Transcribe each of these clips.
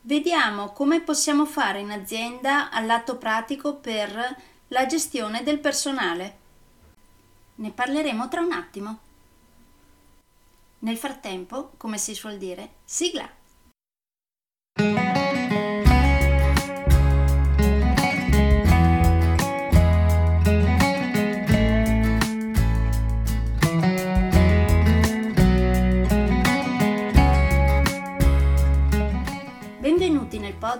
Vediamo come possiamo fare in azienda all'atto pratico per la gestione del personale. Ne parleremo tra un attimo. Nel frattempo, come si suol dire, sigla!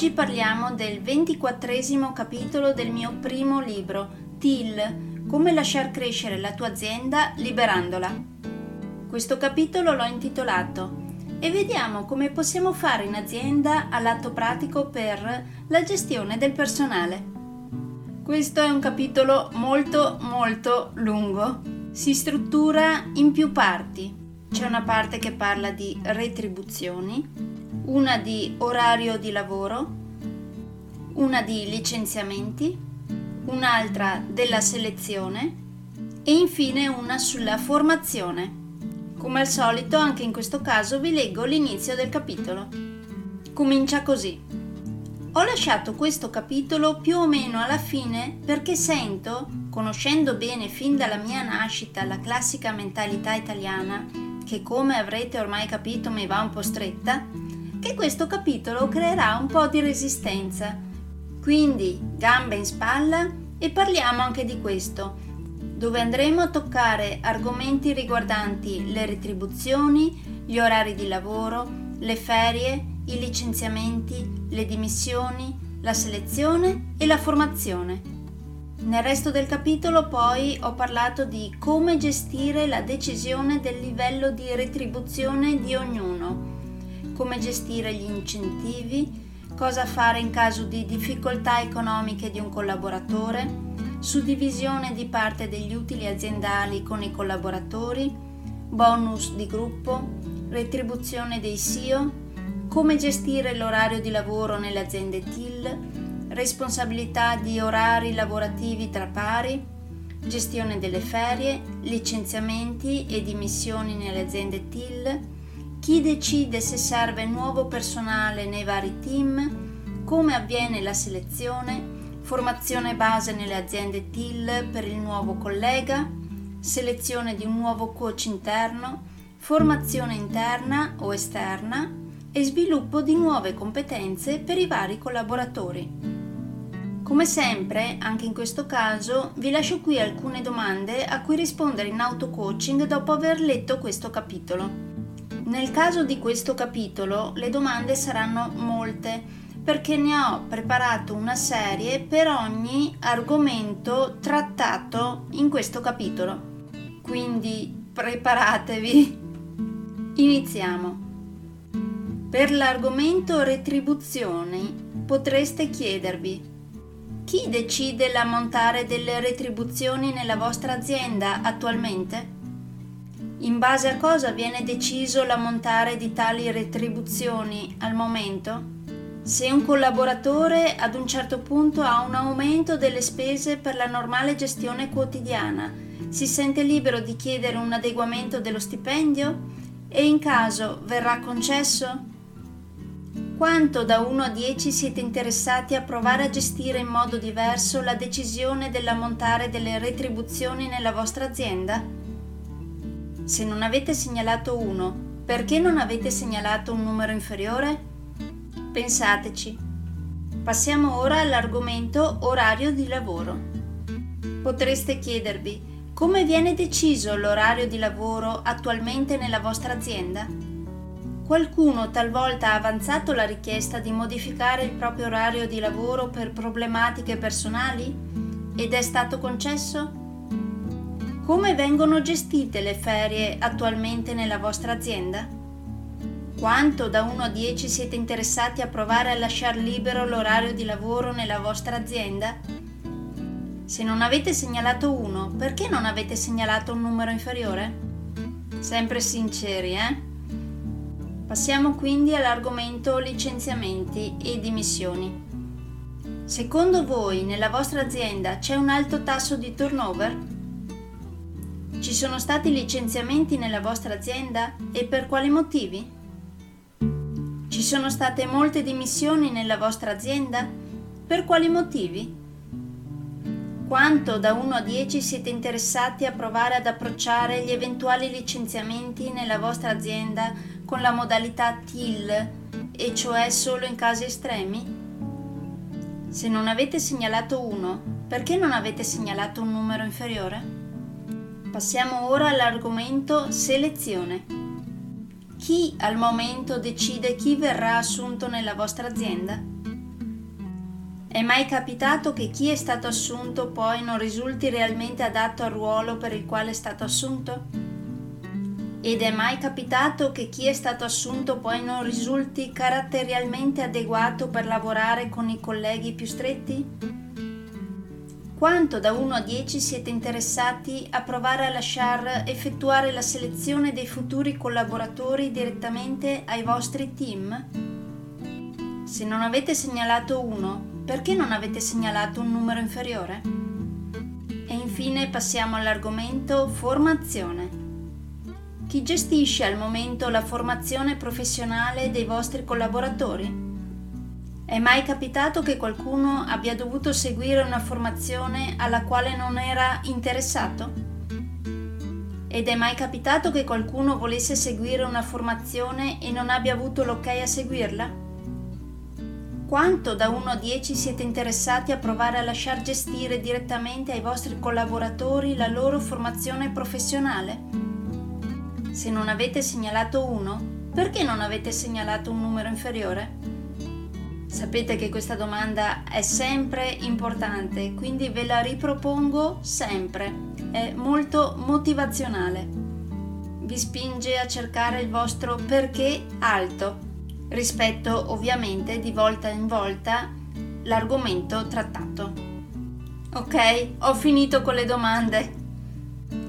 Oggi parliamo del ventiquattresimo capitolo del mio primo libro, TIL, come lasciar crescere la tua azienda liberandola. Questo capitolo l'ho intitolato e vediamo come possiamo fare in azienda all'atto pratico per la gestione del personale. Questo è un capitolo molto molto lungo. Si struttura in più parti. C'è una parte che parla di retribuzioni, una di orario di lavoro, una di licenziamenti, un'altra della selezione e infine una sulla formazione. Come al solito, anche in questo caso vi leggo l'inizio del capitolo. Comincia così. Ho lasciato questo capitolo più o meno alla fine perché sento, conoscendo bene fin dalla mia nascita la classica mentalità italiana, che come avrete ormai capito mi va un po' stretta, che questo capitolo creerà un po' di resistenza. Quindi gambe in spalla e parliamo anche di questo, dove andremo a toccare argomenti riguardanti le retribuzioni, gli orari di lavoro, le ferie, i licenziamenti, le dimissioni, la selezione e la formazione. Nel resto del capitolo poi ho parlato di come gestire la decisione del livello di retribuzione di ognuno come gestire gli incentivi, cosa fare in caso di difficoltà economiche di un collaboratore, suddivisione di parte degli utili aziendali con i collaboratori, bonus di gruppo, retribuzione dei SIO, come gestire l'orario di lavoro nelle aziende TIL, responsabilità di orari lavorativi tra pari, gestione delle ferie, licenziamenti e dimissioni nelle aziende TIL, chi decide se serve nuovo personale nei vari team, come avviene la selezione, formazione base nelle aziende TIL per il nuovo collega, selezione di un nuovo coach interno, formazione interna o esterna? E sviluppo di nuove competenze per i vari collaboratori. Come sempre, anche in questo caso, vi lascio qui alcune domande a cui rispondere in auto-coaching dopo aver letto questo capitolo. Nel caso di questo capitolo le domande saranno molte perché ne ho preparato una serie per ogni argomento trattato in questo capitolo. Quindi preparatevi. Iniziamo. Per l'argomento retribuzioni potreste chiedervi chi decide l'ammontare delle retribuzioni nella vostra azienda attualmente? In base a cosa viene deciso l'ammontare di tali retribuzioni al momento? Se un collaboratore ad un certo punto ha un aumento delle spese per la normale gestione quotidiana, si sente libero di chiedere un adeguamento dello stipendio? E in caso verrà concesso? Quanto da 1 a 10 siete interessati a provare a gestire in modo diverso la decisione dell'ammontare delle retribuzioni nella vostra azienda? Se non avete segnalato 1, perché non avete segnalato un numero inferiore? Pensateci. Passiamo ora all'argomento orario di lavoro. Potreste chiedervi come viene deciso l'orario di lavoro attualmente nella vostra azienda? Qualcuno talvolta ha avanzato la richiesta di modificare il proprio orario di lavoro per problematiche personali? Ed è stato concesso? Come vengono gestite le ferie attualmente nella vostra azienda? Quanto da 1 a 10 siete interessati a provare a lasciare libero l'orario di lavoro nella vostra azienda? Se non avete segnalato 1, perché non avete segnalato un numero inferiore? Sempre sinceri, eh? Passiamo quindi all'argomento licenziamenti e dimissioni. Secondo voi nella vostra azienda c'è un alto tasso di turnover? Ci sono stati licenziamenti nella vostra azienda e per quali motivi? Ci sono state molte dimissioni nella vostra azienda? Per quali motivi? Quanto da 1 a 10 siete interessati a provare ad approcciare gli eventuali licenziamenti nella vostra azienda con la modalità TIL, e cioè solo in casi estremi? Se non avete segnalato 1, perché non avete segnalato un numero inferiore? Passiamo ora all'argomento selezione. Chi al momento decide chi verrà assunto nella vostra azienda? È mai capitato che chi è stato assunto poi non risulti realmente adatto al ruolo per il quale è stato assunto? Ed è mai capitato che chi è stato assunto poi non risulti caratterialmente adeguato per lavorare con i colleghi più stretti? Quanto da 1 a 10 siete interessati a provare a lasciar effettuare la selezione dei futuri collaboratori direttamente ai vostri team? Se non avete segnalato uno, perché non avete segnalato un numero inferiore? E infine passiamo all'argomento formazione. Chi gestisce al momento la formazione professionale dei vostri collaboratori? È mai capitato che qualcuno abbia dovuto seguire una formazione alla quale non era interessato? Ed è mai capitato che qualcuno volesse seguire una formazione e non abbia avuto l'ok a seguirla? Quanto da 1 a 10 siete interessati a provare a lasciar gestire direttamente ai vostri collaboratori la loro formazione professionale? Se non avete segnalato 1, perché non avete segnalato un numero inferiore? Sapete che questa domanda è sempre importante, quindi ve la ripropongo sempre. È molto motivazionale. Vi spinge a cercare il vostro perché alto rispetto ovviamente di volta in volta l'argomento trattato. Ok, ho finito con le domande.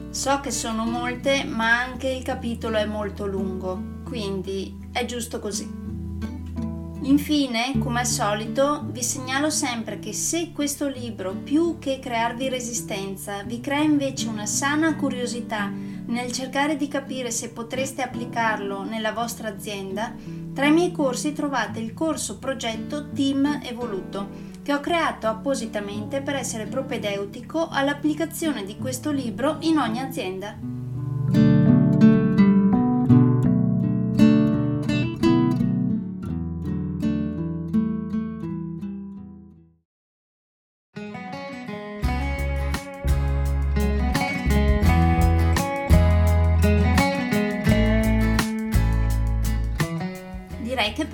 So che sono molte, ma anche il capitolo è molto lungo, quindi è giusto così. Infine, come al solito, vi segnalo sempre che se questo libro, più che crearvi resistenza, vi crea invece una sana curiosità nel cercare di capire se potreste applicarlo nella vostra azienda, tra i miei corsi trovate il corso progetto Team Evoluto che ho creato appositamente per essere propedeutico all'applicazione di questo libro in ogni azienda.